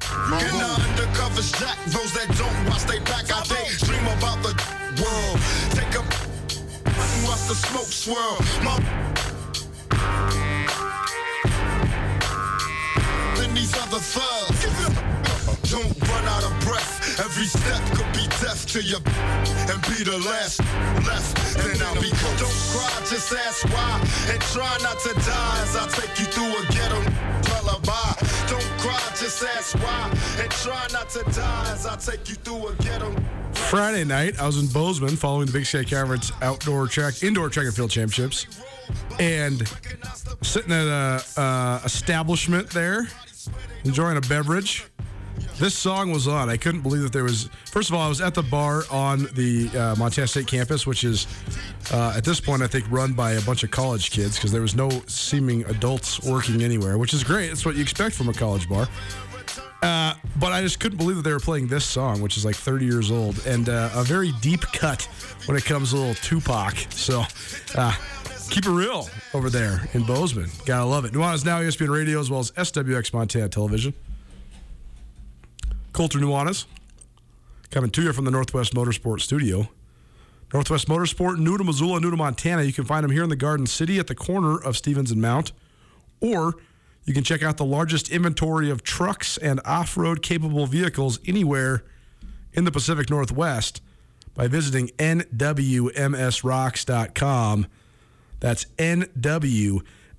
In the undercovers jack, those that don't watch they back, I dream about the world. Take a watch the smoke swirl. My than these other thugs. Don't run out of breath. Every step could be death to you and be the last left. Then I'll be ghost. Don't cry, just ask why. And try not to die as I take you through a ghetto lullaby. Don't cry, just ask why. And try not to die as I take you through a ghetto. Friday night, I was in Bozeman following the Big Sky Conference outdoor track, indoor track and field championships, and sitting at a, uh establishment there, enjoying a beverage. This song was on. I couldn't believe that there was. First of all, I was at the bar on the uh, Montana State campus, which is uh, at this point I think run by a bunch of college kids because there was no seeming adults working anywhere, which is great. It's what you expect from a college bar. Uh, but I just couldn't believe that they were playing this song, which is like 30 years old, and uh, a very deep cut when it comes to little Tupac. So uh, keep it real over there in Bozeman. Gotta love it. Nuanez Now, ESPN Radio, as well as SWX Montana Television. Colter Nuanez coming to you from the Northwest Motorsport Studio. Northwest Motorsport, new to Missoula, new to Montana. You can find them here in the Garden City at the corner of Stevens and Mount, or you can check out the largest inventory of trucks and off road capable vehicles anywhere in the Pacific Northwest by visiting nwmsrocks.com. That's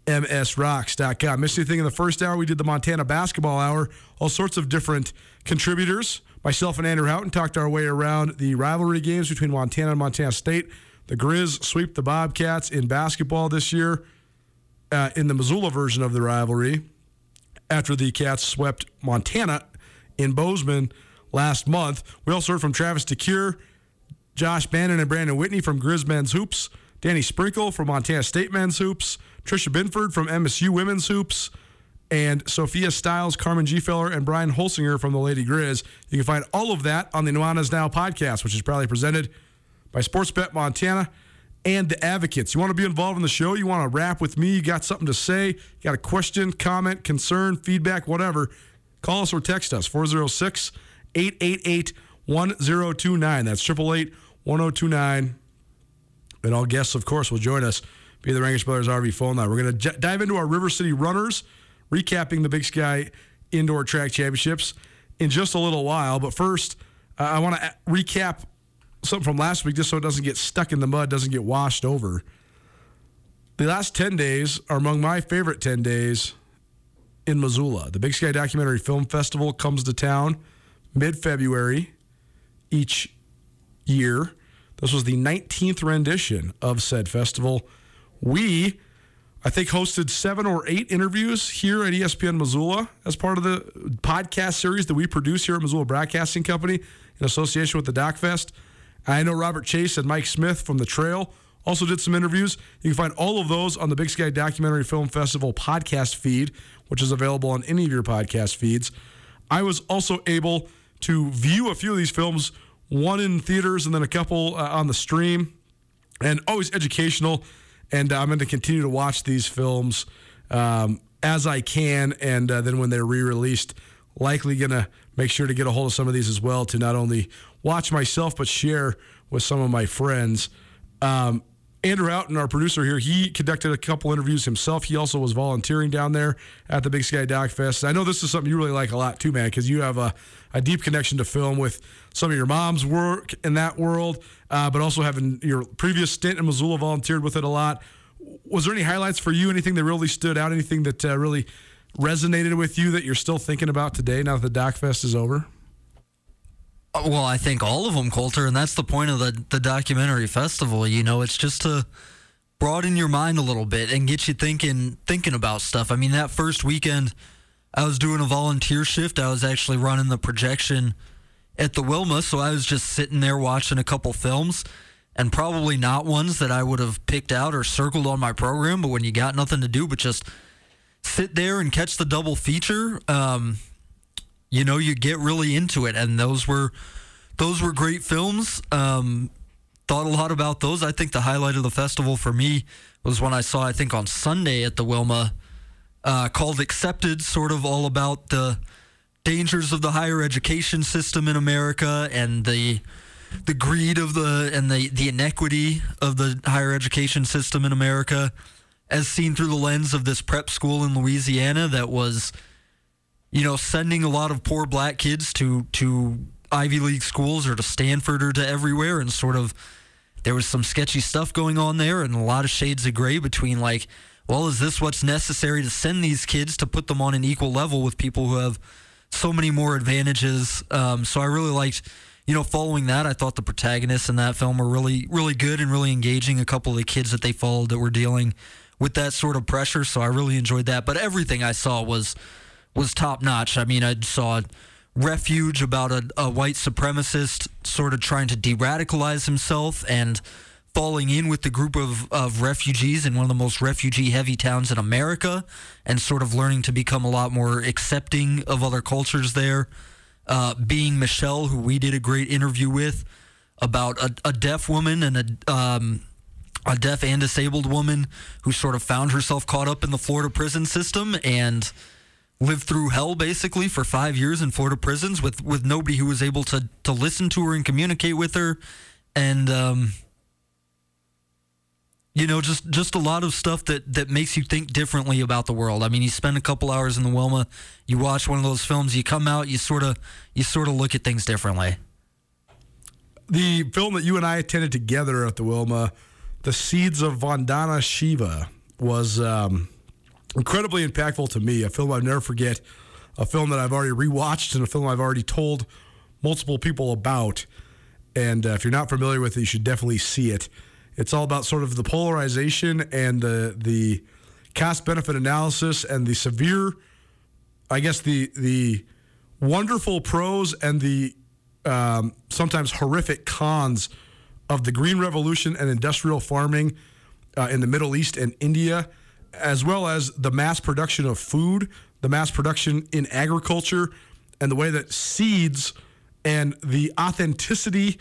nwmsrocks.com. Missed anything in the first hour? We did the Montana basketball hour. All sorts of different contributors. Myself and Andrew Houghton talked our way around the rivalry games between Montana and Montana State. The Grizz sweep the Bobcats in basketball this year uh, in the Missoula version of the rivalry after the Cats swept Montana in Bozeman last month. We also heard from Travis DeCuire, Josh Bannan, and Brandon Whitney from Grizz Men's Hoops, Danny Sprinkle from Montana State Men's Hoops, Tricia Binford from MSU Women's Hoops, and Sophia Stiles, Carmen Gfeller, and Brian Holsinger from the Lady Grizz. You can find all of that on the Nuanez Now podcast, which is proudly presented by Sportsbet Montana and the Advocates. You want to be involved in the show? You want to rap with me? You got something to say? Got a question, comment, concern, feedback, whatever? Call us or text us 406 888 1029. That's 888 1029. And all guests, of course, will join us via the Rangitsch Brothers RV phone line. We're going to j- dive into our River City Runners, recapping the Big Sky Indoor Track Championships in just a little while. But first, uh, I want to recap something from last week just so it doesn't get stuck in the mud, doesn't get washed over. The last 10 days are among my favorite 10 days in Missoula. The Big Sky Documentary Film Festival comes to town mid February each year. This was the 19th rendition of said festival. We, I think, hosted seven or eight interviews here at ESPN Missoula as part of the podcast series that we produce here at Missoula Broadcasting Company in association with the DocFest. I know Robert Chase and Mike Smith from The Trail also did some interviews. You can find all of those on the Big Sky Documentary Film Festival podcast feed, which is available on any of your podcast feeds. I was also able to view a few of these films, one in theaters and then a couple uh, on the stream, and always educational. And uh, I'm going to continue to watch these films um, as I can, and uh, then when they're re-released, likely going to make sure to get a hold of some of these as well to not only watch myself but share with some of my friends. Um, Andrew Houghton, our producer here, he conducted a couple interviews himself. He also was volunteering down there at the Big Sky Doc Fest. I know this is something you really like a lot too, man, because you have a, a, deep connection to film with some of your mom's work in that world, uh, but also having your previous stint in Missoula volunteered with it a lot. Was there any highlights for you? Anything that really stood out? Anything that uh, really resonated with you that you're still thinking about today now that the Doc Fest is over? Uh, well, I think all of them, Colter, and that's the point of the, the documentary festival. You know, it's just to broaden your mind a little bit and get you thinking thinking about stuff. I mean, that first weekend, I was doing a volunteer shift. I was actually running the projection at the Wilma, so I was just sitting there watching a couple films, and probably not ones that I would have picked out or circled on my program. But when you got nothing to do but just sit there and catch the double feature. Um, you know, you get really into it, and those were those were great films. Um, thought a lot about those. I think the highlight of the festival for me was when I saw, I think on Sunday at the Wilma, uh, called Accepted, sort of all about the dangers of the higher education system in America and the the greed of the and the the inequity of the higher education system in America, as seen through the lens of this prep school in Louisiana that was you know, sending a lot of poor black kids to to Ivy League schools or to Stanford or to everywhere, and sort of there was some sketchy stuff going on there, and a lot of shades of gray between like, well, is this what's necessary to send these kids to put them on an equal level with people who have so many more advantages? Um, so I really liked. You know, following that, I thought the protagonists in that film were really, really good and really engaging. A couple of the kids that they followed that were dealing with that sort of pressure, so I really enjoyed that. But everything I saw was was top notch. I mean, I saw Refuge about a, a white supremacist sort of trying to de radicalize himself and falling in with the group of, of refugees in one of the most refugee heavy towns in America and sort of learning to become a lot more accepting of other cultures there. Uh, being Michelle, who we did a great interview with about a, a deaf woman and a. Um, a deaf and disabled woman who sort of found herself caught up in the Florida prison system and lived through hell basically for five years in Florida prisons with with nobody who was able to to listen to her and communicate with her, and um, you know just just a lot of stuff that that makes you think differently about the world. I mean, you spend a couple hours in the Wilma, you watch one of those films, you come out, you sort of you sort of look at things differently. The film that you and I attended together at the Wilma, "The Seeds of Vandana Shiva," was. Um, incredibly impactful to me. A film I'll never forget, a film that I've already rewatched, and a film I've already told multiple people about. And uh, if you're not familiar with it, you should definitely see it. It's all about sort of the polarization and the the cost benefit analysis and the severe, I guess the the wonderful pros and the um, sometimes horrific cons of the green revolution and industrial farming uh, in the Middle East and India as well as the mass production of food, the mass production in agriculture, and the way that seeds and the authenticity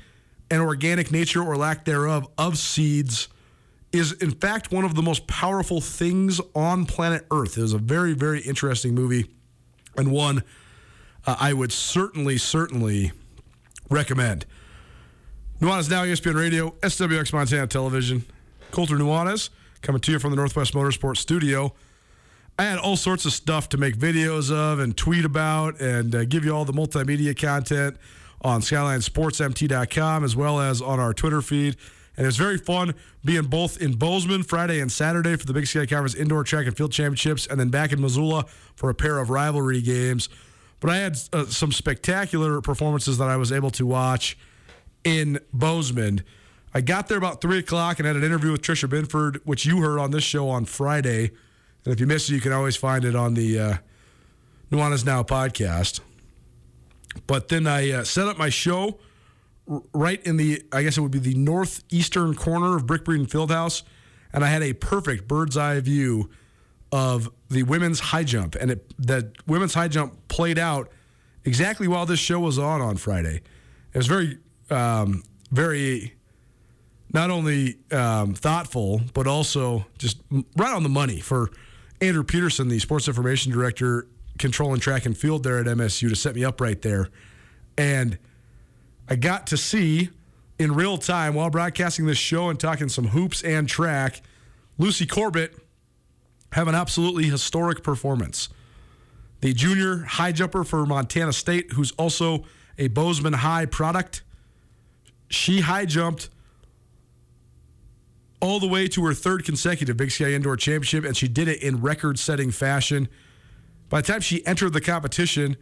and organic nature or lack thereof of seeds is in fact one of the most powerful things on planet Earth. It was a very, very interesting movie and one uh, I would certainly, certainly recommend. Nuanez Now, ESPN Radio, SWX Montana Television. Colter Nuanez coming to you from the Northwest Motorsports Studio. I had all sorts of stuff to make videos of and tweet about and uh, give you all the multimedia content on SkylineSportsMT.com as well as on our Twitter feed. And it's very fun being both in Bozeman Friday and Saturday for the Big Sky Conference Indoor Track and Field Championships, and then back in Missoula for a pair of rivalry games. But I had uh, some spectacular performances that I was able to watch in Bozeman. I got there about three o'clock and had an interview with Tricia Binford, which you heard on this show on Friday. And if you missed it, you can always find it on the uh, Nuanez Now podcast. But then I uh, set up my show r- right in the, I guess it would be the northeastern corner of Brick Breeden Fieldhouse. And I had a perfect bird's eye view of the women's high jump. And it, the women's high jump played out exactly while this show was on on Friday. It was very, um, very not only um, thoughtful, but also just right on the money for Andrew Peterson, the sports information director, controlling track and field there at MSU, to set me up right there. And I got to see in real time while broadcasting this show and talking some hoops and track, Lucy Corbett have an absolutely historic performance. The junior high jumper for Montana State, who's also a Bozeman High product, she high jumped all the way to her third consecutive Big Sky Indoor Championship, and she did it in record setting fashion. By the time she entered the competition,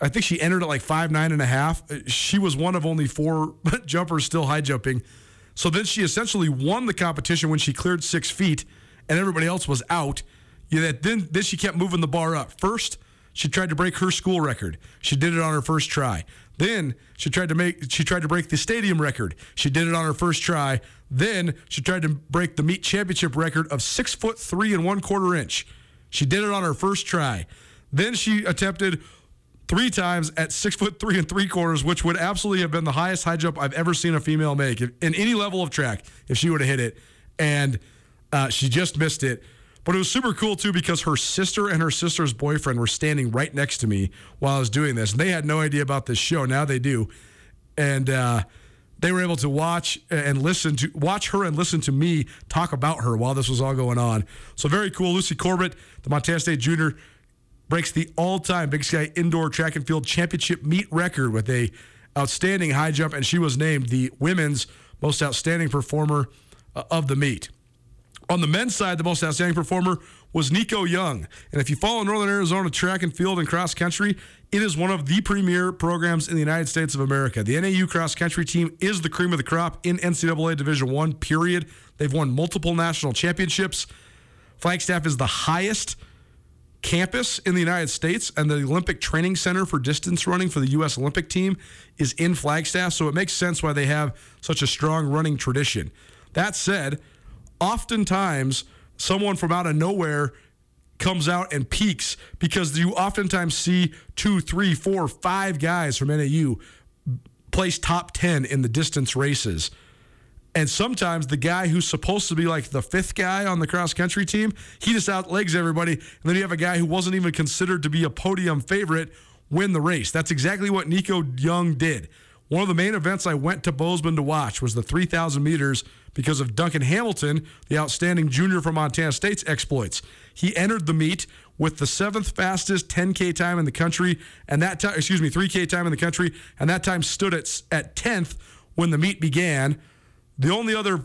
I think she entered at like five nine and a half. Uh, she was one of only four jumpers still high jumping. So then she essentially won the competition when she cleared six feet, and everybody else was out. Yeah, then then she kept moving the bar up. First, she tried to break her school record. She did it on her first try. Then she tried to make she tried to break the stadium record. She did it on her first try. Then she tried to break the meet championship record of six foot three and one quarter inch. She did it on her first try. Then she attempted three times at six foot three and three quarters, which would absolutely have been the highest high jump I've ever seen a female make in any level of track if she would have hit it. And uh, she just missed it. But it was super cool too because her sister and her sister's boyfriend were standing right next to me while I was doing this. And they had no idea about this show. Now they do. And uh, they were able to watch and listen to watch her and listen to me talk about her while this was all going on. So very cool. Lucy Corbett, the Montana State junior, breaks the all-time Big Sky Indoor Track and Field Championship meet record with a outstanding high jump, and she was named the women's most outstanding performer uh, of the meet. On the men's side, the most outstanding performer was Nico Young. And if you follow Northern Arizona track and field and cross country, it is one of the premier programs in the United States of America. The NAU cross country team is the cream of the crop in NCAA Division One. period. They've won multiple national championships. Flagstaff is the highest campus in the United States, and the Olympic Training Center for distance running for the U.S. Olympic team is in Flagstaff. So it makes sense why they have such a strong running tradition. That said, oftentimes someone from out of nowhere comes out and peaks because you oftentimes see two, three, four, five guys from NAU place top 10 in the distance races. And sometimes the guy who's supposed to be like the fifth guy on the cross country team, he just outlegs everybody. And then you have a guy who wasn't even considered to be a podium favorite win the race. That's exactly what Nico Young did. One of the main events I went to Bozeman to watch was the 3,000 meters because of Duncan Hamilton, the outstanding junior from Montana State's exploits. He entered the meet with the seventh fastest 10K time in the country, and that time, excuse me, 3K time in the country, and that time stood at, at 10th when the meet began. The only other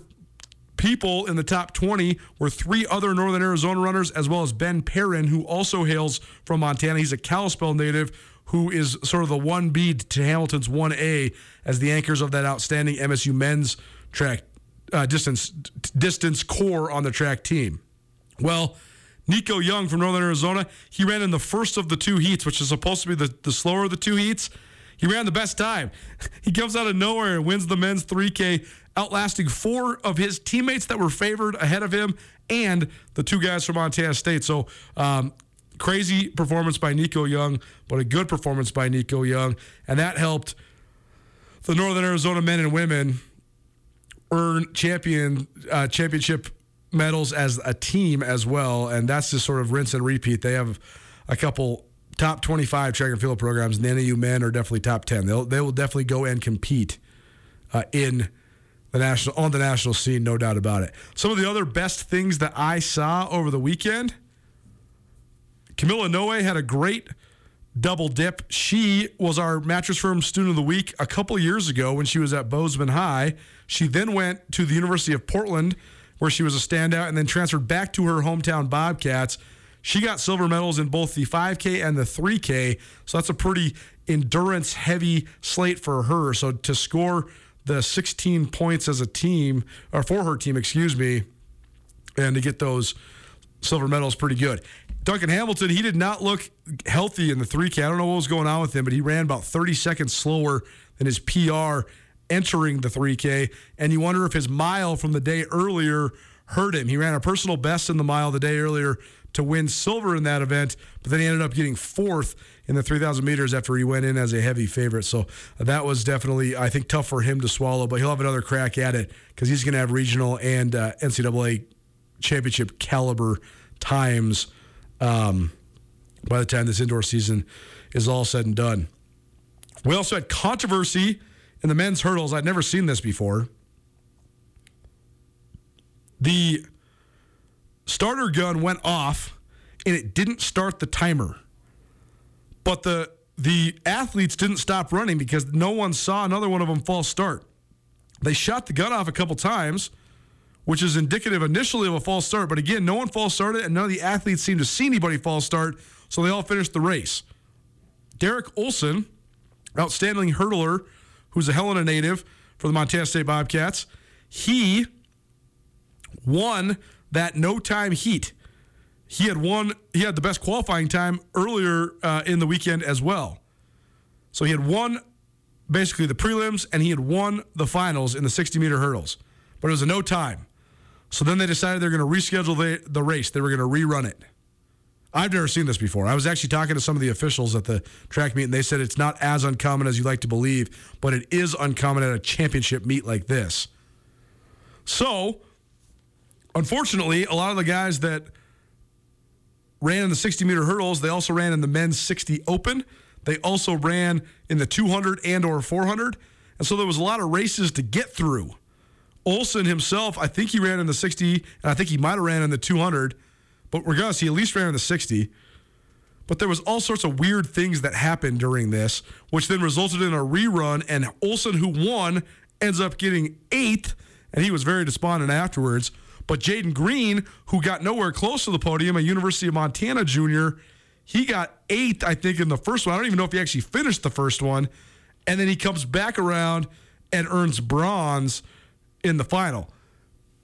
people in the top 20 were three other Northern Arizona runners, as well as Ben Perrin, who also hails from Montana. He's a Kalispell native who is sort of the 1B to Hamilton's 1A as the anchors of that outstanding MSU men's track uh, distance distance core on the track team. Well, Nico Young from Northern Arizona, he ran in the first of the two heats, which is supposed to be the, the slower of the two heats. He ran the best time. He comes out of nowhere and wins the men's 3K, outlasting four of his teammates that were favored ahead of him and the two guys from Montana State. So, um, crazy performance by Nico Young, but a good performance by Nico Young. And that helped the Northern Arizona men and women earn champion uh, championship medals as a team as well, and that's just sort of rinse and repeat. They have a couple top 25 track and field programs, and the NAU men are definitely top 10. They'll they will definitely go and compete uh, in the national on the national scene, no doubt about it. Some of the other best things that I saw over the weekend. Camilla Noe had a great double dip. She was our mattress firm student of the week a couple years ago when she was at Bozeman High. She then went to the University of Portland, where she was a standout, and then transferred back to her hometown Bobcats. She got silver medals in both the 5K and the 3K, so that's a pretty endurance heavy slate for her. So to score the 16 points as a team, or for her team, excuse me, and to get those silver medals pretty good. Duncan Hamilton, he did not look healthy in the 3K. I don't know what was going on with him, but he ran about 30 seconds slower than his PR entering the 3K. And you wonder if his mile from the day earlier hurt him. He ran a personal best in the mile the day earlier to win silver in that event, but then he ended up getting fourth in the 3,000 meters after he went in as a heavy favorite. So that was definitely, I think, tough for him to swallow, but he'll have another crack at it because he's going to have regional and uh, NCAA championship caliber times um, by the time this indoor season is all said and done. We also had controversy in the men's hurdles. I'd never seen this before. The starter gun went off and it didn't start the timer. But the the athletes didn't stop running because no one saw another one of them false start. They shot the gun off a couple times, which is indicative initially of a false start. But again, no one false started, and none of the athletes seemed to see anybody false start, so they all finished the race. Derek Olson, outstanding hurdler, who's a Helena native for the Montana State Bobcats, he won that no time heat. He had won. He had the best qualifying time earlier uh, in the weekend as well. So he had won basically the prelims and he had won the finals in the 60 meter hurdles, but it was a no time. So then they decided they're going to reschedule the, the race. They were going to rerun it. I've never seen this before. I was actually talking to some of the officials at the track meet, and they said it's not as uncommon as you like to believe, but it is uncommon at a championship meet like this. So unfortunately, a lot of the guys that ran in the 60 meter hurdles, they also ran in the men's 60 open. They also ran in the 200 and or 400. And so there was a lot of races to get through. Olson himself, I think he ran in the 60, and I think he might have ran in the 200. But regardless, he at least ran in the 60. But there was all sorts of weird things that happened during this, which then resulted in a rerun. And Olson, who won, ends up getting eighth, and he was very despondent afterwards. But Jaden Green, who got nowhere close to the podium, a University of Montana junior, he got eighth, I think, in the first one. I don't even know if he actually finished the first one. And then he comes back around and earns bronze in the final.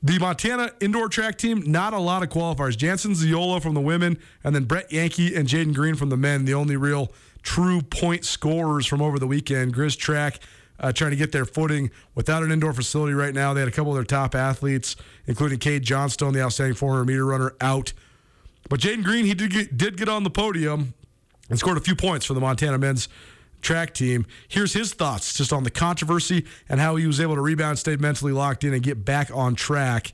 The Montana indoor track team, not a lot of qualifiers. Jansen Ziola from the women, and then Brett Yankee and Jaden Green from the men, the only real true point scorers from over the weekend. Grizz track uh, trying to get their footing without an indoor facility right now. They had a couple of their top athletes, including Cade Johnstone, the outstanding 400 meter runner, out. But Jaden Green, he did get, did get on the podium and scored a few points for the Montana men's track team. Here's his thoughts just on the controversy and how he was able to rebound, stay mentally locked in, and get back on track.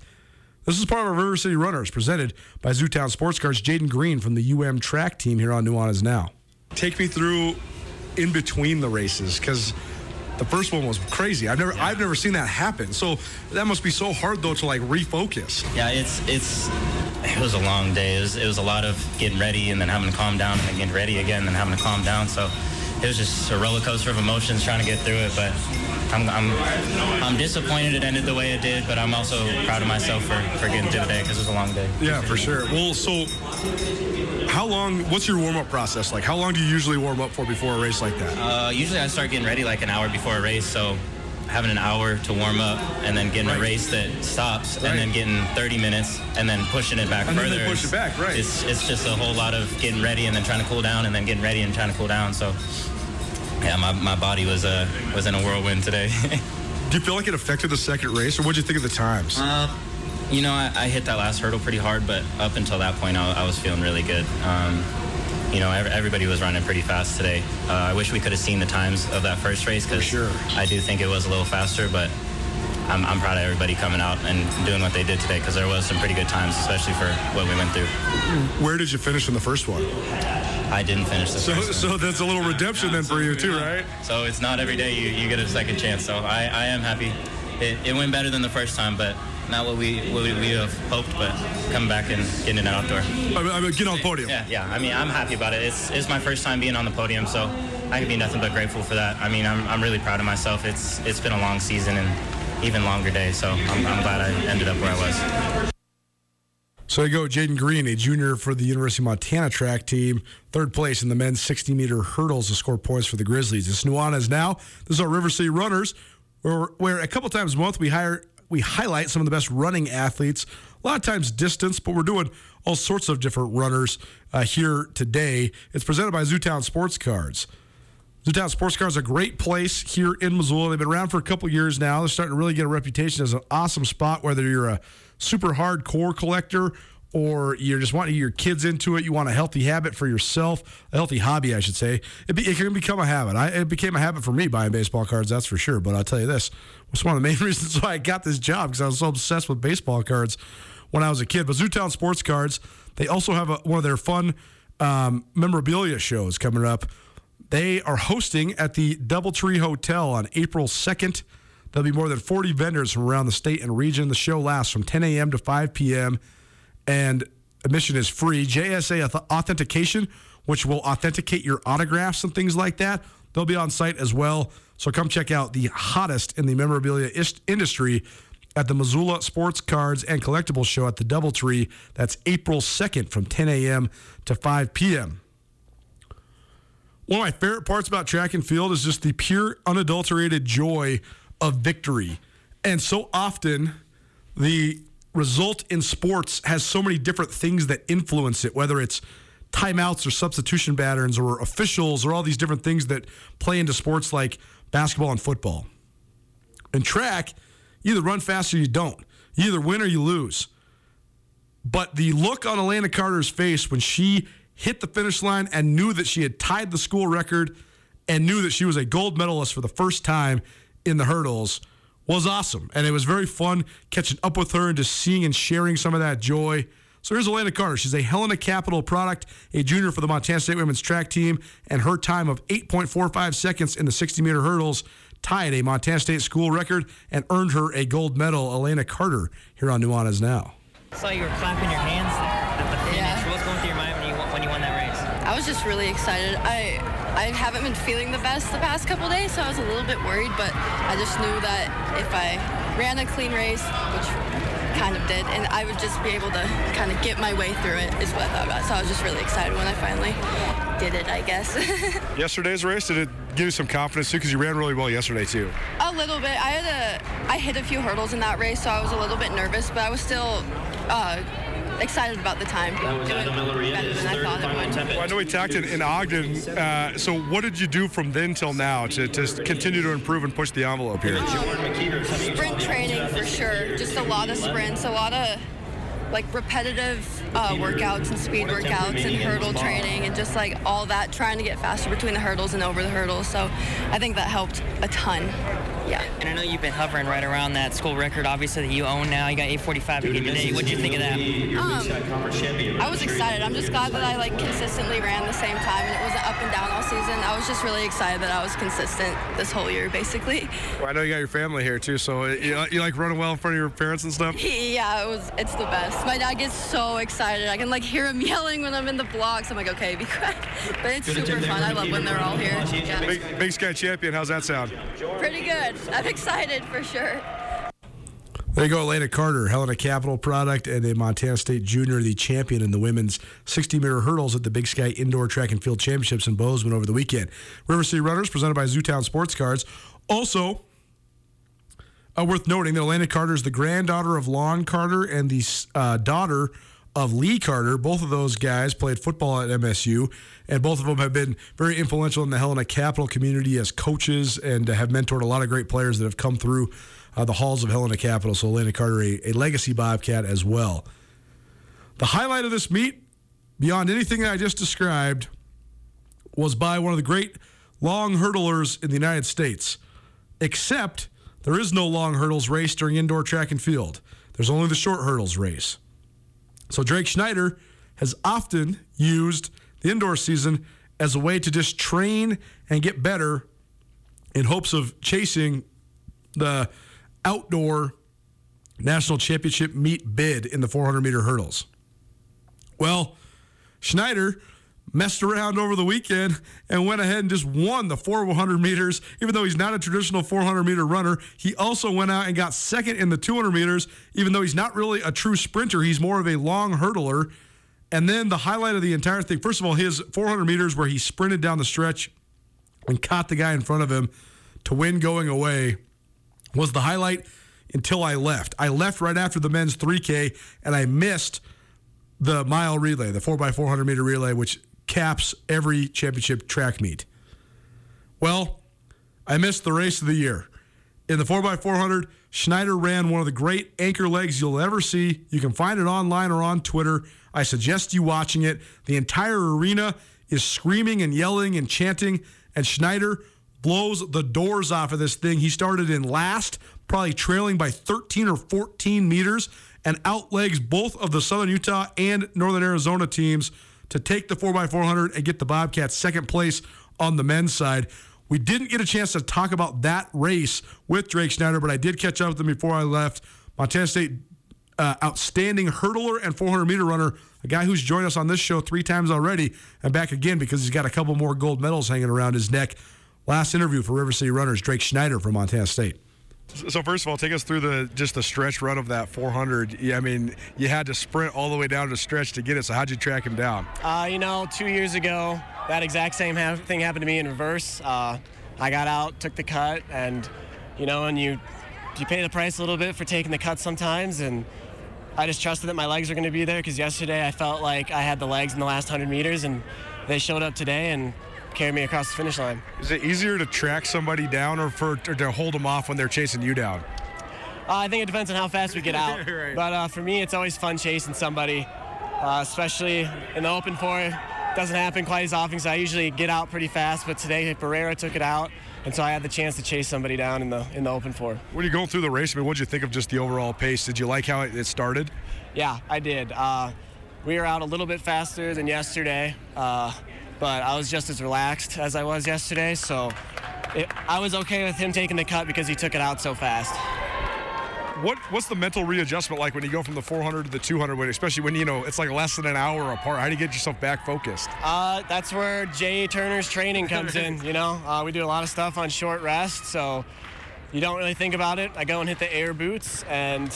This is part of our River City Runners presented by Zootown Sports Cards. Jaden Green from the UM track team here on Nuanez Now. Take me through in between the races because the first one was crazy. I've never yeah. I've never seen that happen. So that must be so hard though to like refocus. Yeah, it's it's it was a long day. It was, it was a lot of getting ready and then having to calm down and then getting ready again and then having to calm down. So it was just a roller coaster of emotions trying to get through it. But I'm, I'm, I'm disappointed it ended the way it did, but I'm also proud of myself for, for getting through the day because it was a long day. Yeah, for sure. Well, so how long, what's your warm up process like? How long do you usually warm up for before a race like that? Uh, usually I start getting ready like an hour before a race. So having an hour to warm up and then getting right. a race that stops right. and then getting 30 minutes and then pushing it back and further. Then push it back, right. It's, it's just a whole lot of getting ready and then trying to cool down and then getting ready and trying to cool down. So yeah, my, my body was uh, was in a whirlwind today. Do you feel like it affected the second race, or what did you think of the times? Uh, you know, I, I, hit that last hurdle pretty hard, but up until that point, I, I was feeling really good. Um, you know, everybody was running pretty fast today. Uh, I wish we could have seen the times of that first race because sure. I do think it was a little faster, but I'm, I'm, proud of everybody coming out and doing what they did today because there was some pretty good times, especially for what we went through. Where did you finish in the first one? I didn't finish the so, first So one. that's a little redemption then for you too, right? So it's not every day you, you get a second chance. So I, I am happy. It, it went better than the first time, but not what we what we, we have hoped, but coming back and getting an outdoor. I mean, I mean, get on the podium. Yeah, yeah. I mean, I'm happy about it. It's it's my first time being on the podium, so I can be nothing but grateful for that. I mean, I'm, I'm really proud of myself. It's it's been a long season and even longer day. So I'm, I'm glad I ended up where I was. So you go, Jaden Green, a junior for the University of Montana track team, third place in the men's 60 meter hurdles to score points for the Grizzlies. It's Nuanez now. This is our River City Runners. where, where a couple times a month we hire we highlight some of the best running athletes. A lot of times distance, but we're doing all sorts of different runners uh, here today. It's presented by Zootown Sports Cards. Zootown Sports Cards is a great place here in Missoula. They've been around for a couple years now. They're starting to really get a reputation as an awesome spot, whether you're a super hardcore collector or you're just wanting your kids into it, you want a healthy habit for yourself, a healthy hobby, I should say. It, be, it can become a habit. I, it became a habit for me buying baseball cards, that's for sure. But I'll tell you this: it's one of the main reasons why I got this job because I was so obsessed with baseball cards when I was a kid. But Zootown Sports Cards, they also have a, one of their fun um, memorabilia shows coming up. They are hosting at the Doubletree Hotel on April 2nd. There'll be more than 40 vendors from around the state and region. The show lasts from 10 a.m. to 5 p.m and admission is free. JSA authentication, which will authenticate your autographs and things like that, they'll be on site as well. So come check out the hottest in the memorabilia industry at the Missoula Sports Cards and Collectibles Show at the Doubletree. That's April 2nd from 10 a.m. to 5 p.m. One of my favorite parts about track and field is just the pure, unadulterated joy of victory. And so often, the result in sports has so many different things that influence it, whether it's timeouts or substitution patterns or officials or all these different things that play into sports like basketball and football. In track, you either run fast or you don't. You either win or you lose. But the look on Alana Carter's face when she hit the finish line and knew that she had tied the school record and knew that she was a gold medalist for the first time in the hurdles – was awesome. And it was very fun catching up with her and just seeing and sharing some of that joy. So here's Alana Carter. She's a Helena Capital product, a junior for the Montana State women's track team, and her time of 8.45 seconds in the 60 meter hurdles tied a Montana State school record and earned her a gold medal. Alana Carter here on Nuanez Now. I saw you were clapping your hands there was just really excited. I I haven't been feeling the best the past couple days, so I was a little bit worried, but I just knew that if I ran a clean race, which kind of did, and I would just be able to kind of get my way through it is what I thought about. So I was just really excited when I finally did it, I guess. Yesterday's race, did it give you some confidence too? Because you ran really well yesterday too. A little bit. I had a, I hit a few hurdles in that race, so I was a little bit nervous, but I was still uh, excited about the time. That was Adam Ellery. Well, I know we talked in, in Ogden. Uh, so what did you do from then till now to, to continue to improve and push the envelope here? Um, sprint training for sure. Just a lot of sprints, a lot of like repetitive uh, workouts and speed workouts and hurdle training and just like all that, trying to get faster between the hurdles and over the hurdles. So I think that helped a ton. Yeah. And I know you've been hovering right around that school record, obviously, that you own now. You got 845 again today. What did you think of that? Um, I was excited. I'm just glad that I like consistently ran the same time and it wasn't up and down all season. I was just really excited that I was consistent this whole year, basically. Well, I know you got your family here too, so you, you like running well in front of your parents and stuff. Yeah, it was. It's the best. My dad gets so excited. I can like hear him yelling when I'm in the blocks. I'm like, okay, be quiet. But it's super fun. I love when they're all here. Yeah. Big, Big Sky champion. How's that sound? Pretty good. I'm excited for sure. There you go, Elena Carter, Helena Capital product and a Montana State junior, the champion in the women's 60 meter hurdles at the Big Sky Indoor Track and Field Championships in Bozeman over the weekend. River City Runners presented by Zootown Sports Cards. Also, uh, worth noting that Elena Carter is the granddaughter of Lon Carter and the uh, daughter of Lee Carter. Both of those guys played football at MSU, and both of them have been very influential in the Helena Capital community as coaches and have mentored a lot of great players that have come through uh, the halls of Helena Capital. So Elena Carter, a, a legacy Bobcat as well. The highlight of this meet, beyond anything that I just described, was by one of the great long hurdlers in the United States, except there is no long hurdles race during indoor track and field. There's only the short hurdles race. So Drake Schneider has often used the indoor season as a way to just train and get better in hopes of chasing the outdoor national championship meet bid in the 400 meter hurdles. Well, Schneider messed around over the weekend and went ahead and just won the 400 meters. Even though he's not a traditional 400 meter runner, he also went out and got second in the 200 meters, even though he's not really a true sprinter. He's more of a long hurdler. And then the highlight of the entire thing, first of all, his 400 meters where he sprinted down the stretch and caught the guy in front of him to win going away was the highlight until I left. I left right after the men's 3K and I missed the mile relay, the 4x400 meter relay, which caps every championship track meet. Well, I missed the race of the year. In the 4x400, Schneider ran one of the great anchor legs you'll ever see. You can find it online or on Twitter. I suggest you watching it. The entire arena is screaming and yelling and chanting, and Schneider blows the doors off of this thing. He started in last, probably trailing by 13 or 14 meters, and outlegs both of the Southern Utah and Northern Arizona teams to take the 4x400 and get the Bobcats second place on the men's side. We didn't get a chance to talk about that race with Drake Schneider, but I did catch up with him before I left. Montana State uh, outstanding hurdler and 400 meter runner, a guy who's joined us on this show three times already and back again because he's got a couple more gold medals hanging around his neck. Last interview for River City Runners, Drake Schneider from Montana State. So first of all, take us through the just the stretch run of that 400. Yeah, I mean, you had to sprint all the way down to stretch to get it. So how'd you track him down? Uh, you know, two years ago, that exact same ha- thing happened to me in reverse. Uh, I got out, took the cut, and you know, and you you pay the price a little bit for taking the cut sometimes, and I just trusted that my legs were going to be there because yesterday I felt like I had the legs in the last 100 meters, and they showed up today and carried me across the finish line. Is it easier to track somebody down or for or to hold them off when they're chasing you down? Uh, I think it depends on how fast we get out. Right. But uh, for me, it's always fun chasing somebody, uh, especially in the open four. It doesn't happen quite as often, so I usually get out pretty fast. But today, Barrera took it out, and so I had the chance to chase somebody down in the in the open four. When you're going through the race, I mean, what did you think of just the overall pace? Did you like how it started? Yeah, I did. Uh, we were out a little bit faster than yesterday, uh, but I was just as relaxed as I was yesterday. So it, I was okay with him taking the cut because he took it out so fast. What what's the mental readjustment like when you go from the 400 to the 200 weight, especially when you know it's like less than an hour apart? How do you get yourself back focused? Uh, that's where Jay Turner's training comes in. You know, uh, we do a lot of stuff on short rest, so you don't really think about it. I go and hit the air boots, and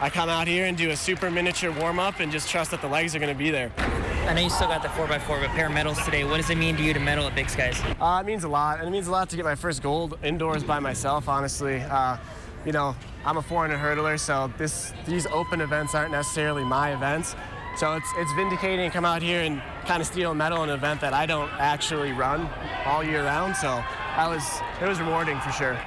I come out here and do a super miniature warm up, and just trust that the legs are going to be there. I know you still got the 4x4, but pair of medals today. What does it mean to you to medal at Big Skies? Uh, it means a lot, and it means a lot to get my first gold indoors by myself. Honestly, uh, you know, I'm a 400 hurdler, so this these open events aren't necessarily my events. So it's it's vindicating to come out here and kind of steal a medal in an event that I don't actually run all year round. So that was it was rewarding for sure.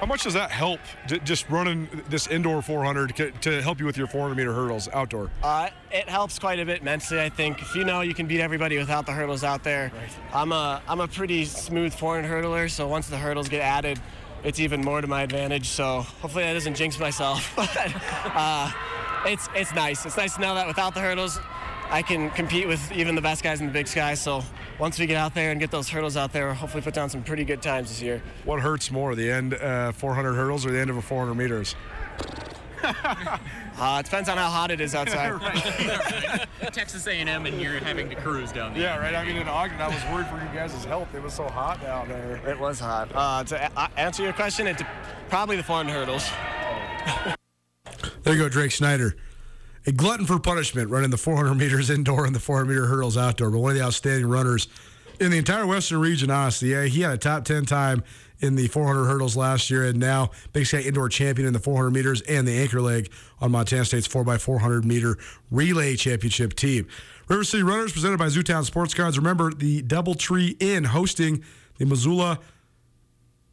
How much does that help just running this indoor 400 c- to help you with your 400 meter hurdles outdoor? Uh, it helps quite a bit mentally, I think. If you know you can beat everybody without the hurdles out there, I'm a I'm a pretty smooth 400 hurdler. So once the hurdles get added, it's even more to my advantage. So hopefully that doesn't jinx myself. but uh, it's it's nice. It's nice to know that without the hurdles, I can compete with even the best guys in the big sky. So once we get out there and get those hurdles out there, hopefully put down some pretty good times this year. What hurts more, the end uh, 400 hurdles or the end of a 400 meters? Uh, it depends on how hot it is outside. Texas A&M, and you're having to cruise down there. Yeah, right. I mean, in Ogden, I was worried for you guys' health. It was so hot down there. It was hot. Uh, to a- answer your question, it's probably the 400 hurdles. There you go, Drake Schneider. A glutton for punishment running the 400 meters indoor and the 400 meter hurdles outdoor, but one of the outstanding runners in the entire Western region, honestly. Yeah, he had a top 10 time in the 400 hurdles last year, and now Big Sky indoor champion in the 400 meters and the anchor leg on Montana State's 4x400 meter relay championship team. River City Runners presented by Zootown Sports Cards. Remember the Doubletree Inn hosting the Missoula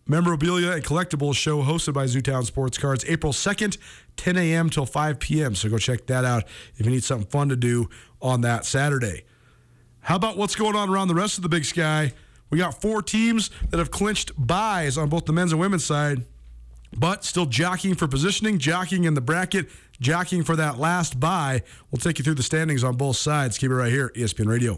memorabilia and collectibles show hosted by Zootown Sports Cards April 2nd, 10 a.m. till 5 p.m. So go check that out if you need something fun to do on that Saturday. How about what's going on around the rest of the Big Sky? We got four teams that have clinched buys on both the men's and women's side, but still jockeying for positioning, jockeying in the bracket, jockeying for that last buy. We'll take you through the standings on both sides. Keep it right here, ESPN Radio.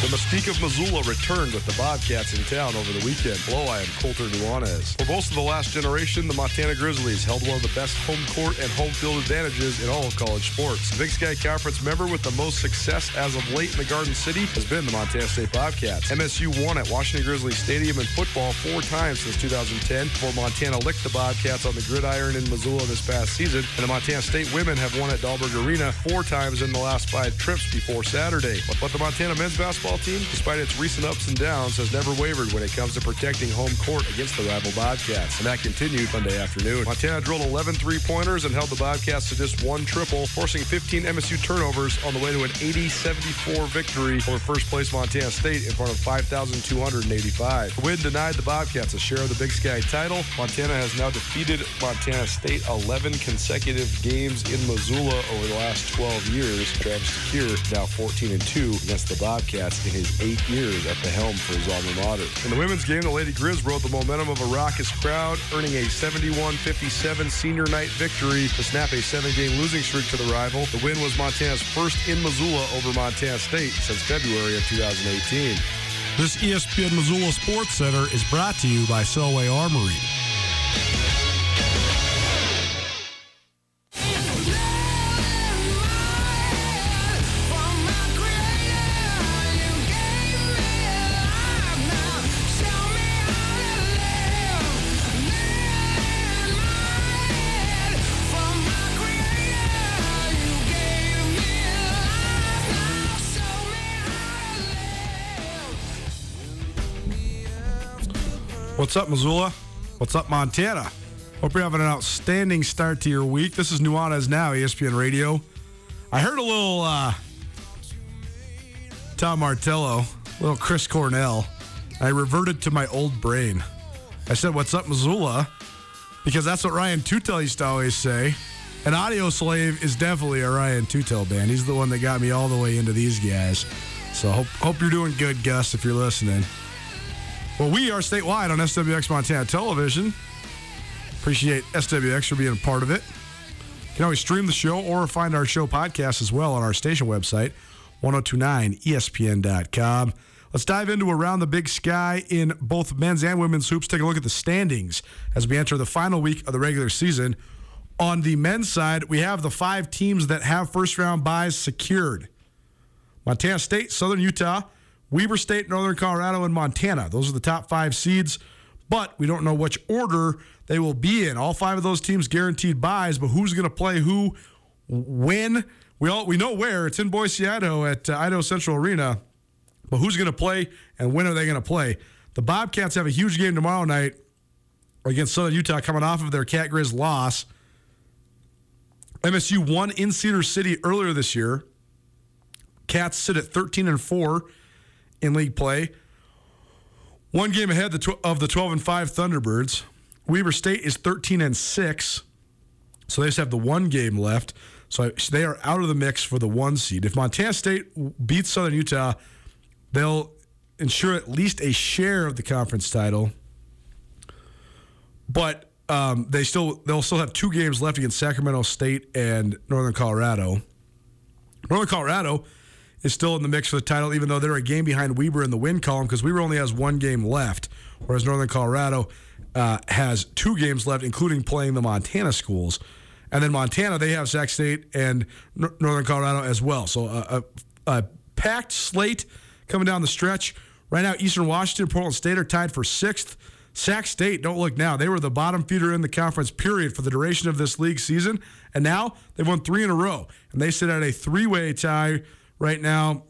The Mystique of Missoula returned with the Bobcats in town over the weekend. Hello, I am Colter Nuanez. For most of the last generation, the Montana Grizzlies held one of the best home court and home field advantages in all of college sports. The Big Sky Conference member with the most success as of late in the Garden City has been the Montana State Bobcats. MSU won at Washington Grizzlies Stadium in football four times since 2010 before Montana licked the Bobcats on the gridiron in Missoula this past season. And the Montana State women have won at Dahlberg Arena four times in the last five trips before Saturday. But the Montana men's basketball team, despite its recent ups and downs, has never wavered when it comes to protecting home court against the rival Bobcats. And that continued Monday afternoon. Montana drilled 11 three-pointers and held the Bobcats to just one triple, forcing 15 MSU turnovers on the way to an 80-74 victory over first-place Montana State in front of 5,285. The win denied the Bobcats a share of the Big Sky title. Montana has now defeated Montana State 11 consecutive games in Missoula over the last 12 years. Travis DeCuire now 14 and 2 against the Bobcats in his eight years at the helm for his alma mater. In the women's game, the Lady Grizz rode the momentum of a raucous crowd, earning a 71-57 senior night victory to snap a seven-game losing streak to the rival. The win was Montana's first in Missoula over Montana State since February of 2018. This ESPN Missoula Sports Center is brought to you by Selway Armory. What's up, Missoula? What's up, Montana? Hope you're having an outstanding start to your week. This is Nuanez Now, ESPN Radio. I heard a little uh, Tom Morello, a little Chris Cornell. I reverted to my old brain. I said, What's up, Missoula? Because that's what Ryan Tutel used to always say. An Audioslave is definitely a Ryan Tutel band. He's the one that got me all the way into these guys. So hope, hope you're doing good, Gus, if you're listening. Well, we are statewide on SWX Montana Television. Appreciate SWX for being a part of it. You can always stream the show or find our show podcast as well on our station website, 1029ESPN.com. Let's dive into Around the Big Sky in both men's and women's hoops. Take a look at the standings as we enter the final week of the regular season. On the men's side, we have the five teams that have first round byes secured Montana State, Southern Utah, Weber State, Northern Colorado, and Montana. Those are the top five seeds, but we don't know which order they will be in. All five of those teams guaranteed byes, but who's going to play who, when? We all we know where. It's in Boise, Idaho, at uh, Idaho Central Arena. But who's going to play and when are they going to play? The Bobcats have a huge game tomorrow night against Southern Utah, coming off of their Cat Grizz loss. MSU won in Cedar City earlier this year. Cats sit at 13 and 4 in league play. One game ahead of the 12 and 5 Thunderbirds. Weber State is 13 and 6. So they just have the one game left. So they are out of the mix for the one seed. If Montana State beats Southern Utah, they'll ensure at least a share of the conference title. But um, they still they'll still have two games left against Sacramento State and Northern Colorado. Northern Colorado is still in the mix for the title, even though they're a game behind Weber in the win column because Weber only has one game left, whereas Northern Colorado uh, has two games left, including playing the Montana schools. And then Montana, they have Sac State and Northern Colorado as well. So a, a, a packed slate coming down the stretch. Right now, Eastern Washington, Portland State are tied for sixth. Sac State, don't look now. They were the bottom feeder in the conference, period, for the duration of this league season. And now they've won three in a row. And they sit at a three way tie right now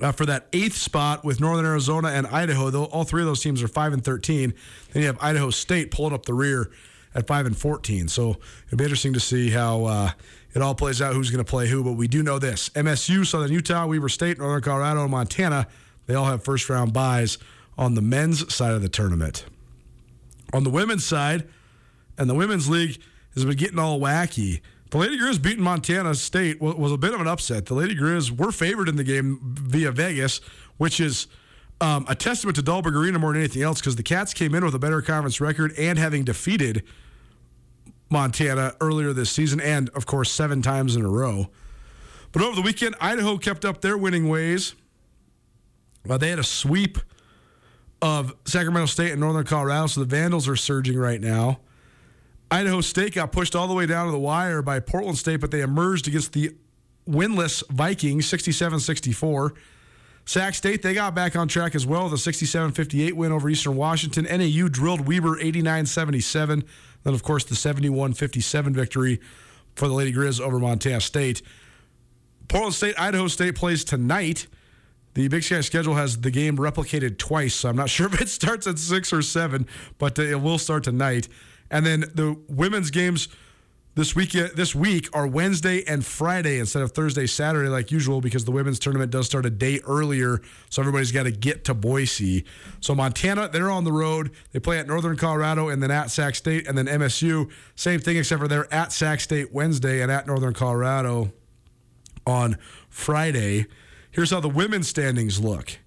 uh, for that eighth spot with Northern Arizona and Idaho. Though all three of those teams are five and thirteen. Then you have Idaho State pulling up the rear at five and fourteen. So it'll be interesting to see how uh, it all plays out. Who's going to play who? But we do know this: MSU, Southern Utah, Weber State, Northern Colorado, and Montana. They all have first round byes on the men's side of the tournament. On the women's side, and the women's league has been getting all wacky. The Lady Grizz beating Montana State was a bit of an upset. The Lady Grizz were favored in the game via Vegas, which is um, a testament to Dahlberg Arena more than anything else because the Cats came in with a better conference record and having defeated Montana earlier this season and, of course, seven times in a row. But over the weekend, Idaho kept up their winning ways. Uh, they had a sweep of Sacramento State and Northern Colorado, so the Vandals are surging right now. Idaho State got pushed all the way down to the wire by Portland State, but they emerged against the winless Vikings 67 64. Sac State, they got back on track as well with a 67 58 win over Eastern Washington. NAU drilled Weber 89 77. Then, of course, the 71 57 victory for the Lady Grizz over Montana State. Portland State, Idaho State plays tonight. The Big Sky schedule has the game replicated twice, so I'm not sure if it starts at 6 or 7, but uh, it will start tonight. And then the women's games this week this week are Wednesday and Friday instead of Thursday, Saturday like usual because the women's tournament does start a day earlier, so everybody's got to get to Boise. So Montana, they're on the road. They play at Northern Colorado and then at Sac State and then MSU, same thing except for they're at Sac State Wednesday and at Northern Colorado on Friday. Here's how the women's standings look.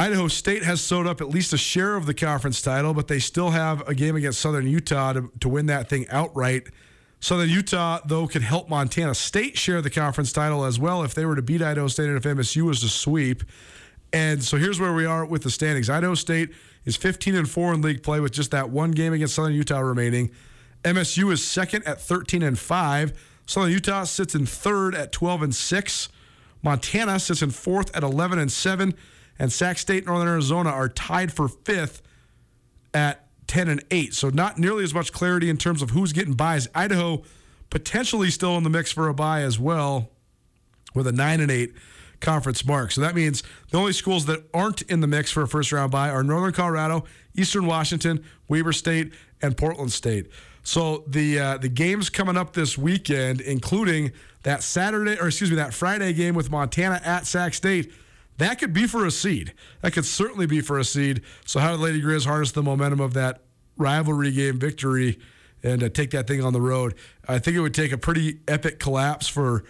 Idaho State has sewed up at least a share of the conference title, but they still have a game against Southern Utah to, to win that thing outright. Southern Utah, though, could help Montana State share the conference title as well if they were to beat Idaho State and if MSU was to sweep. And so here's where we are with the standings. Idaho State is 15 and 4 in league play with just that one game against Southern Utah remaining. MSU is second at 13 and 5. Southern Utah sits in third at 12 and 6. Montana sits in fourth at 11 and 7 and Sac State, Northern Arizona are tied for fifth at 10 and 8. So not nearly as much clarity in terms of who's getting byes. Idaho potentially still in the mix for a bye as well with a 9 and 8 conference mark. So that means the only schools that aren't in the mix for a first round bye are Northern Colorado, Eastern Washington, Weber State, and Portland State. So the uh, the games coming up this weekend, including that Saturday or excuse me that Friday game with Montana at Sac State that could be for a seed. That could certainly be for a seed. So how did Lady Grizz harness the momentum of that rivalry game victory and uh, take that thing on the road? I think it would take a pretty epic collapse for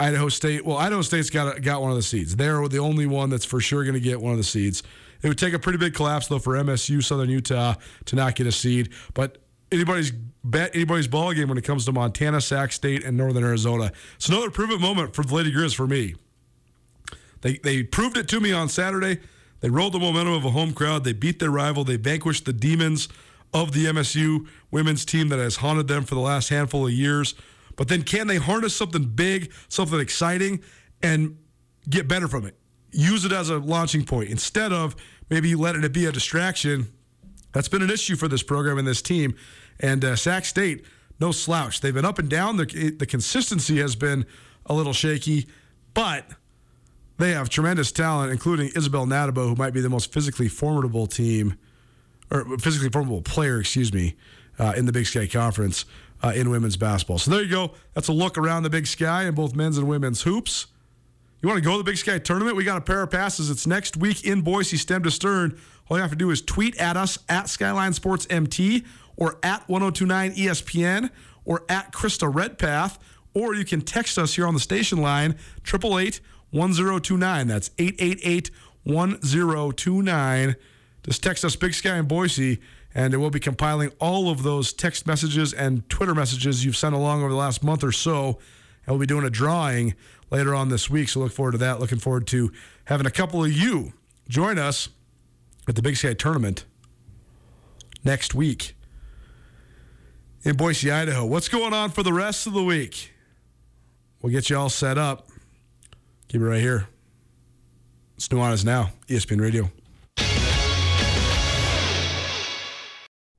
Idaho State. Well, Idaho State's got got one of the seeds. They're the only one that's for sure going to get one of the seeds. It would take a pretty big collapse though for MSU Southern Utah to not get a seed, but anybody's bet anybody's ball game when it comes to Montana, Sac State, and Northern Arizona. It's another prove moment for the Lady Grizz for me. They, they proved it to me on Saturday. They rolled the momentum of a home crowd. They beat their rival. They vanquished the demons of the MSU women's team that has haunted them for the last handful of years. But then can they harness something big, something exciting, and get better from it? Use it as a launching point instead of maybe letting it be a distraction. That's been an issue for this program and this team. And uh, Sac State, no slouch. They've been up and down. The, the consistency has been a little shaky, but – they have tremendous talent, including Isnelle Natabou, who might be the most physically formidable team, or physically formidable player, excuse me, uh, in the Big Sky Conference uh, in women's basketball. So there you go. That's a look around the Big Sky in both men's and women's hoops. You want to go to the Big Sky tournament? We got a pair of passes. It's next week in Boise, stem to stern. All you have to do is tweet at us at Skyline Sports MT or at 1029 ESPN or at Krista Redpath, or you can text us here on the station line, 888 1029. That's 888 1029. Just text us Big Sky in Boise, and we'll be compiling all of those text messages and Twitter messages you've sent along over the last month or so. And we'll be doing a drawing later on this week. So look forward to that. Looking forward to having a couple of you join us at the Big Sky tournament next week in Boise, Idaho. What's going on for the rest of the week? We'll get you all set up. Keep it right here. It's New Nuanez Now, ESPN Radio.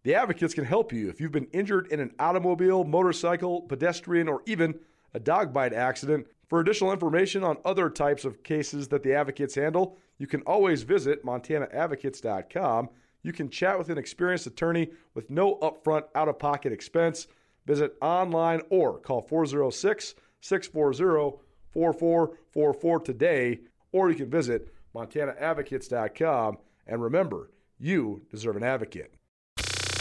The Advocates can help you if you've been injured in an automobile, motorcycle, pedestrian, or even a dog bite accident. For additional information on other types of cases that the Advocates handle, you can always visit MontanaAdvocates.com. you can chat with an experienced attorney with no upfront out of pocket expense. Visit online or call 406 640 4444 today, or you can visit MontanaAdvocates.com. And remember, you deserve an advocate.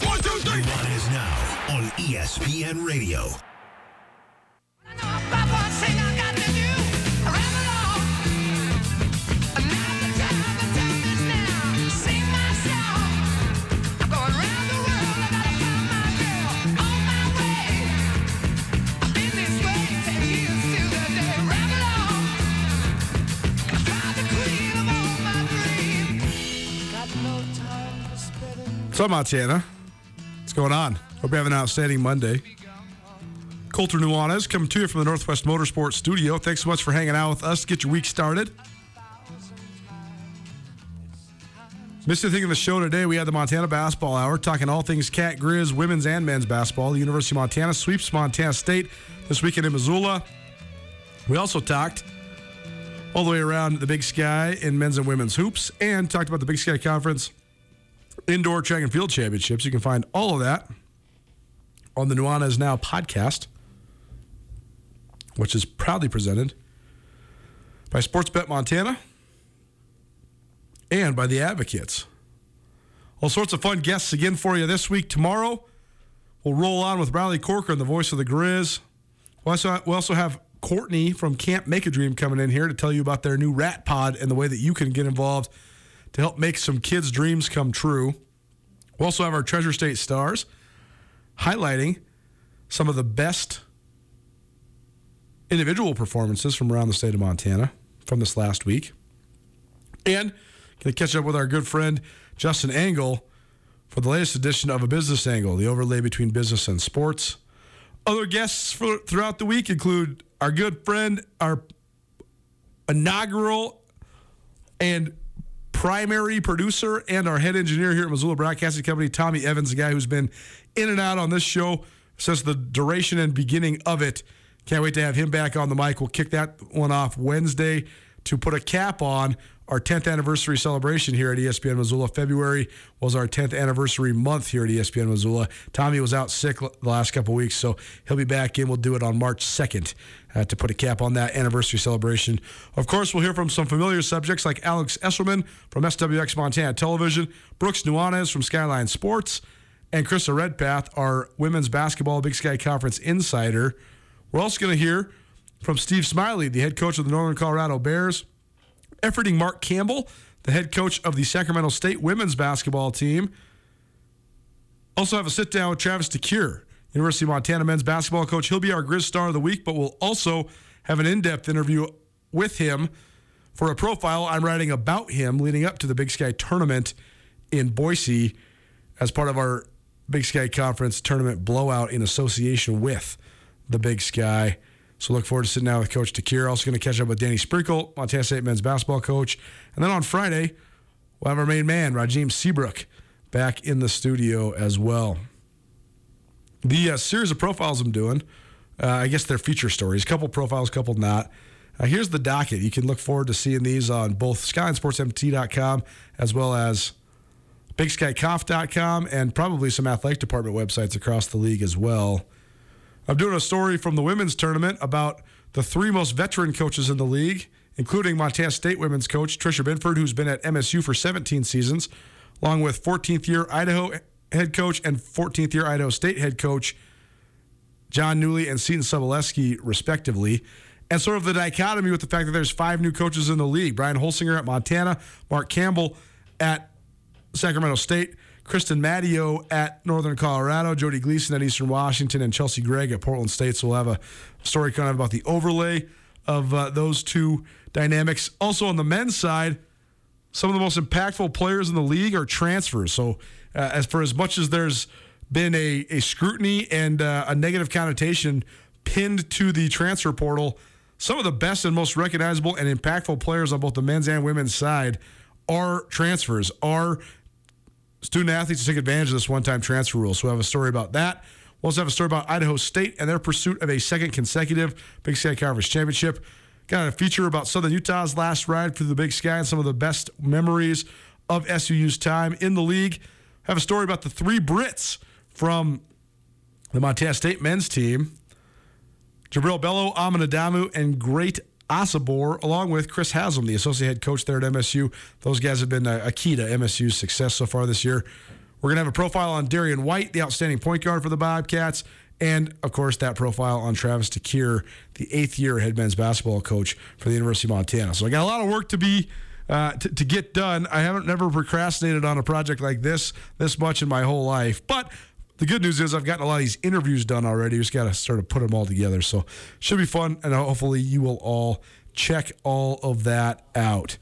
One, two, three. is now on ESPN Radio. So, Montana, what's going on? Hope you have an outstanding Monday. Colter Nuanez coming to you from the Northwest Motorsports Studio. Thanks so much for hanging out with us get your week started. Missed anything in the show today? We had the Montana Basketball Hour talking all things Cat Grizz, women's and men's basketball. The University of Montana sweeps Montana State this weekend in Missoula. We also talked all the way around the Big Sky in men's and women's hoops and talked about the Big Sky Conference Indoor Track and Field Championships. You can find all of that on the Nuanez Now podcast, which is proudly presented by Sportsbet Montana and by the Advocates. All sorts of fun guests again for you this week. Tomorrow, we'll roll on with Riley Corcoran, the voice of the Grizz. We also, we also have Courtney from Camp Make a Dream coming in here to tell you about their new rat pod and the way that you can get involved to help make some kids' dreams come true. We also have our Treasure State Stars highlighting some of the best individual performances from around the state of Montana from this last week. And going to catch up with our good friend Justin Angle for the latest edition of A Business Angle, the overlay between business and sports. Other guests for, throughout the week include our good friend, our inaugural and primary producer and our head engineer here at Missoula Broadcasting Company, Tommy Evans, the guy who's been in and out on this show since the duration and beginning of it. Can't wait to have him back on the mic. We'll kick that one off Wednesday to put a cap on our 10th anniversary celebration here at ESPN Missoula. February was our 10th anniversary month here at ESPN Missoula. Tommy was out sick the last couple weeks, so he'll be back in. We'll do it on March 2nd uh, to put a cap on that anniversary celebration. Of course, we'll hear from some familiar subjects like Alex Esselman from SWX Montana Television, Brooks Nuanez from Skyline Sports, and Krista Redpath, our women's basketball Big Sky Conference insider. We're also going to hear from Steve Smiley, the head coach of the Northern Colorado Bears efforting Mark Campbell, the head coach of the Sacramento State women's basketball team. Also have a sit down with Travis DeCuire, University of Montana men's basketball coach. He'll be our Grizz Star of the Week, but we'll also have an in depth interview with him for a profile I'm writing about him leading up to the Big Sky tournament in Boise as part of our Big Sky Conference tournament blowout in association with the Big Sky. So look forward to sitting down with Coach DeCuire. Also going to catch up with Danny Sprinkle, Montana State men's basketball coach. And then on Friday, we'll have our main man, Rajim Seabrook, back in the studio as well. The uh, series of profiles I'm doing, uh, I guess they're feature stories. Couple profiles, couple not. Uh, here's the docket. You can look forward to seeing these on both skylinesportsmt.com as well as bigskyconf.com and probably some athletic department websites across the league as well. I'm doing a story from the women's tournament about the three most veteran coaches in the league, including Montana State women's coach Tricia Binford, who's been at MSU for 17 seasons, along with 14th year Idaho head coach and 14th year Idaho State head coach Jon Newlee and Seton Sobolewski, respectively. And sort of the dichotomy with the fact that there's five new coaches in the league Brian Holsinger at Montana, Mark Campbell at Sacramento State, Kristen Mattio at Northern Colorado, Joddie Gleason at Eastern Washington, and Chelsey Gregg at Portland State. So we'll have a story kind of about the overlay of uh, those two dynamics. Also on the men's side, some of the most impactful players in the league are transfers. So uh, as for as much as there's been a, a scrutiny and uh, a negative connotation pinned to the transfer portal, some of the best and most recognizable and impactful players on both the men's and women's side are transfers, are student athletes to take advantage of this one time transfer rule. So we have a story about that. We'll also have a story about Idaho State and their pursuit of a second consecutive Big Sky Conference championship. Got a feature about Southern Utah's last ride through the Big Sky and some of the best memories of SUU's time in the league. have a story about the three Brits from the Montana State men's team. Jubrile Belo, Amin Adamu, and Great Osobor, along with Chris Haslam, the associate head coach there at MSU. Those guys have been a, key to MSU's success so far this year. We're going to have a profile on Darian White, the outstanding point guard for the Bobcats, and of course that profile on Travis DeCuire, the eighth year head men's basketball coach for the University of Montana. So I got a lot of work to be uh, to get done. I haven't never procrastinated on a project like this this much in my whole life, but the good news is I've gotten a lot of these interviews done already. Just got to sort of put them all together. So should be fun, and hopefully you will all check all of that out.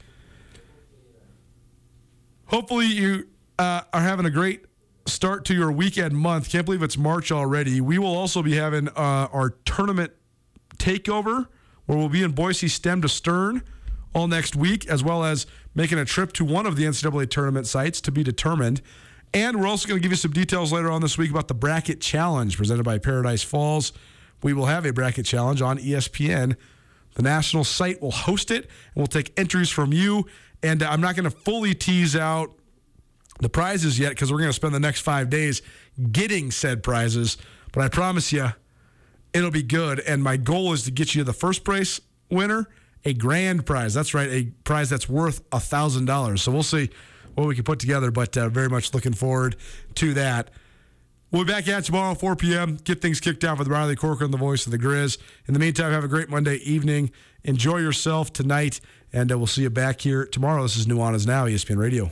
Hopefully you uh, are having a great start to your weekend month. Can't believe it's March already. We will also be having uh, our tournament takeover, where we'll be in Boise stem to stern all next week, as well as making a trip to one of the NCAA tournament sites to be determined. And we're also going to give you some details later on this week about the Bracket Challenge presented by Paradise Falls. We will have a bracket challenge on ESPN. The national site will host it, and we'll take entries from you. And uh, I'm not going to fully tease out the prizes yet because we're going to spend the next five days getting said prizes. But I promise you, it'll be good. And my goal is to get you the first place winner a grand prize. That's right, a prize that's worth a thousand dollars. So we'll see what we can put together, but uh, very much looking forward to that. We'll be back at tomorrow, 4 p.m. Get things kicked off with Riley Corcoran, the voice of the Grizz. In the meantime, have a great Monday evening. Enjoy yourself tonight, and uh, we'll see you back here tomorrow. This is Nuanez Now, ESPN Radio.